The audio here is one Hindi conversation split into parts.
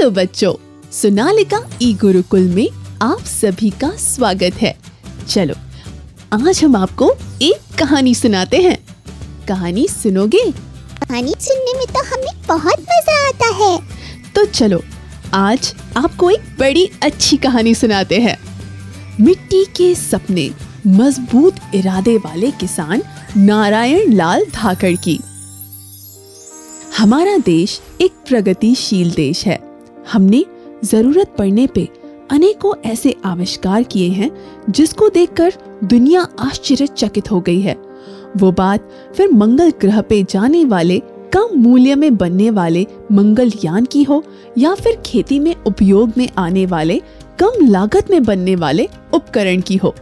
हेलो बच्चों सोनालिका ई गुरुकुल में आप सभी का स्वागत है। चलो आज हम आपको एक कहानी सुनाते हैं। कहानी सुनोगे? कहानी सुनने में तो हमें बहुत मज़ा आता है। तो चलो आज आपको एक बड़ी अच्छी कहानी सुनाते हैं। मिट्टी के सपने मज़बूत इरादे वाले किसान नारायण लाल धाकड़ की। हमारा देश एक प्रगतिशील देश है। हमने ज़रूरत पड़ने पे अनेकों ऐसे आविष्कार किए हैं जिसको देखकर दुनिया आश्चर्यचकित हो गई है। वो बात फिर मंगल ग्रह पे जाने वाले, कम मूल्य में बनने वाले मंगल यान की हो या फिर खेती में उपयोग में आने वाले, कम लागत में बनने वाले उपकरण की हो।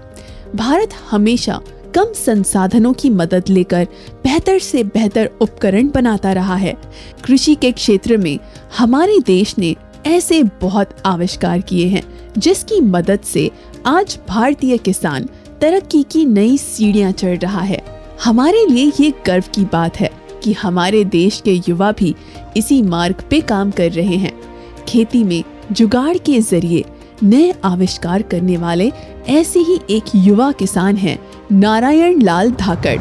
भारत हमेशा कम संसाधनों की मदद लेकर बेहतर से बेहतर उपकरण बनाता रहा है। कृषि के क्षेत्र में हमारे देश ने ऐसे बहुत आविष्कार किए हैं, जिसकी मदद से आज भारतीय किसान तरक्की की नई सीढ़ियाँ चढ़ रहा है। हमारे लिए ये गर्व की बात है कि हमारे देश के युवा भी इसी मार्ग पे काम कर रहे हैं। खेती में जुगाड़ के ज़रिए नए आविष्कार करने वाले ऐसे ही एक युवा किसान हैं नारायण लाल धाकड़।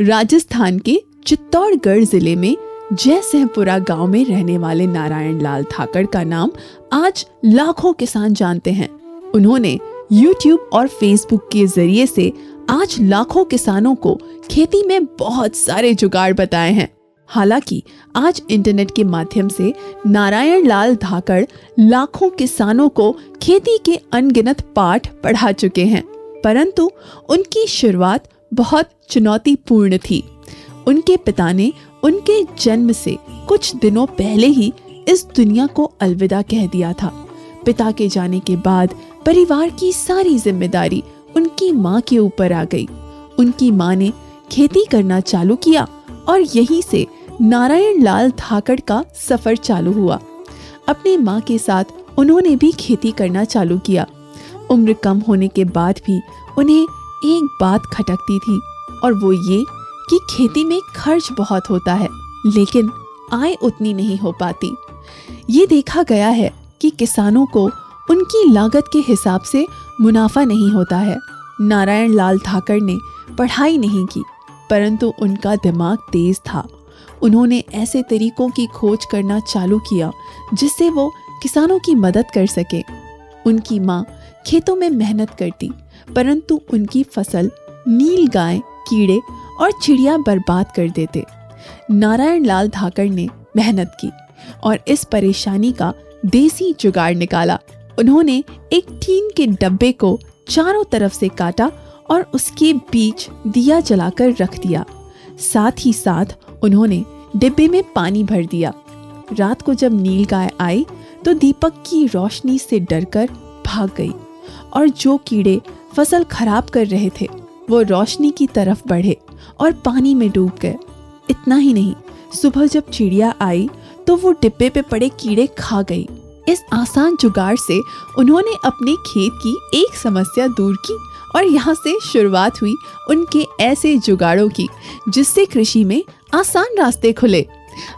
राजस्थान के चित्तौड़गढ़ ज़िले में जयसिंहपुरा गाँव में रहने वाले नारायण लाल धाकड़ का नाम आज लाखों किसान जानते हैं। उन्होंने YouTube और Facebook के ज़रिए से आज लाखों किसानों को खेती में बहुत सारे जुगाड़ बताए हैं। हालाँकि आज इंटरनेट के माध्यम से नारायण लाल धाकड़ लाखों किसानों को खेती के अनगिनत पाठ पढ़ा चुके हैं, परंतु उनकी शुरुआत बहुत चुनौतीपूर्ण थी। उनके पिता ने उनके जन्म से कुछ दिनों पहले ही इस दुनिया को अलविदा कह दिया था। पिता के जाने के बाद परिवार की सारी ज़िम्मेदारी उनकी माँ के ऊपर आ गई। उनकी माँ ने खेती करना चालू किया और यहीं से नारायण लाल धाकड़ का सफ़र चालू हुआ। अपने माँ के साथ उन्होंने भी खेती करना चालू किया। उम्र कम होने के बाद भी उन्हें एक बात खटकती थी और वो ये कि खेती में खर्च बहुत होता है, लेकिन आय उतनी नहीं हो पाती। ये देखा गया है कि किसानों को उनकी लागत के हिसाब से मुनाफा नहीं होता है। नारायण लाल ठाकर ने पढ़ाई नहीं की, परंतु उनका दिमाग तेज था। उन्होंने ऐसे तरीकों की खोज करना चालू किया, जिससे वो किसानों की मदद कर सके। उनकी माँ खेतों में मेहनत करती, परंतु उनकी फ़सल नील गाय, कीड़े और चिड़िया बर्बाद कर देते। नारायण लाल धाकड़ ने मेहनत की और इस परेशानी का देसी जुगाड़ निकाला। उन्होंने एक टीन के डब्बे को चारों तरफ़ से काटा और उसके बीच दिया जलाकर रख दिया। साथ ही साथ उन्होंने डिब्बे में पानी भर दिया। रात को जब नील गाय आई तो दीपक की रोशनी से डरकर भाग गई और जो कीड़े फ़सल खराब कर रहे थे, वो रोशनी की तरफ़ बढ़े। और पानी में डूब गए। इतना ही नहीं, सुबह जब चिड़िया आई तो वो डिब्बे पे पड़े कीड़े खा गई। इस आसान जुगाड़ से उन्होंने अपने खेत की एक समस्या दूर की और यहाँ से शुरुआत हुई उनके ऐसे जुगाड़ों की, जिससे कृषि में आसान रास्ते खुले।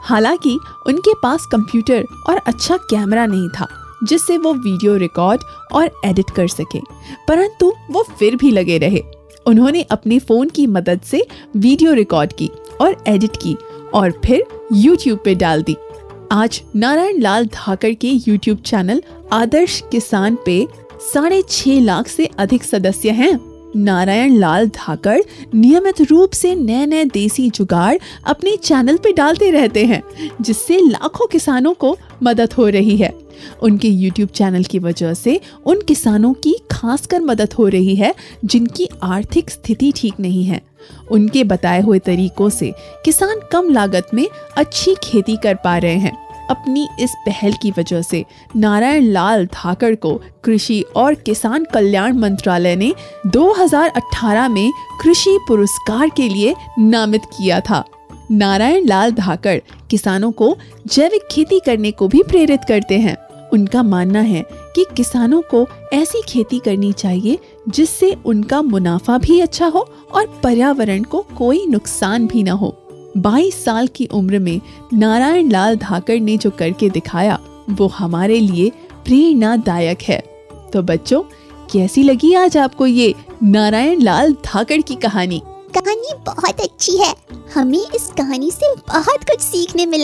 हालाँकि उनके पास कंप्यूटर और अच्छा कैमरा नहीं था, जिससे वो वीडियो रिकॉर्ड और एडिट कर सके, परंतु वो फिर भी लगे रहे। उन्होंने अपने फ़ोन की मदद से वीडियो रिकॉर्ड की और एडिट की और फिर YouTube पे डाल दी। आज नारायण लाल धाकड़ के YouTube चैनल आदर्श किसान पे साढ़े छह लाख से अधिक सदस्य हैं। नारायण लाल धाकड़ नियमित रूप से नए नए देसी जुगाड़ अपने चैनल पे डालते रहते हैं, जिससे लाखों किसानों को मदद हो रही है। उनके YouTube चैनल की वजह से उन किसानों की खासकर मदद हो रही है, जिनकी आर्थिक स्थिति ठीक नहीं है। उनके बताए हुए तरीकों से किसान कम लागत में अच्छी खेती कर पा रहे हैं। अपनी इस पहल की वजह से नारायण लाल धाकड़ को कृषि और किसान कल्याण मंत्रालय ने 2018 में कृषि पुरस्कार के लिए नामित किया था। नारायण लाल धाकड़ किसानों को जैविक खेती करने को भी प्रेरित करते हैं। उनका मानना है कि किसानों को ऐसी खेती करनी चाहिए जिससे उनका मुनाफा भी अच्छा हो और पर्यावरण को कोई नुकसान भी ना हो। 22 साल की उम्र में नारायण लाल धाकड़ ने जो करके दिखाया, वो हमारे लिए प्रेरणादायक है। तो बच्चों, कैसी लगी आज आपको ये नारायण लाल धाकड़ की कहानी? कहानी बहुत अच्छी है। हमें इस कहानी से बहुत कुछ सीखने मिला।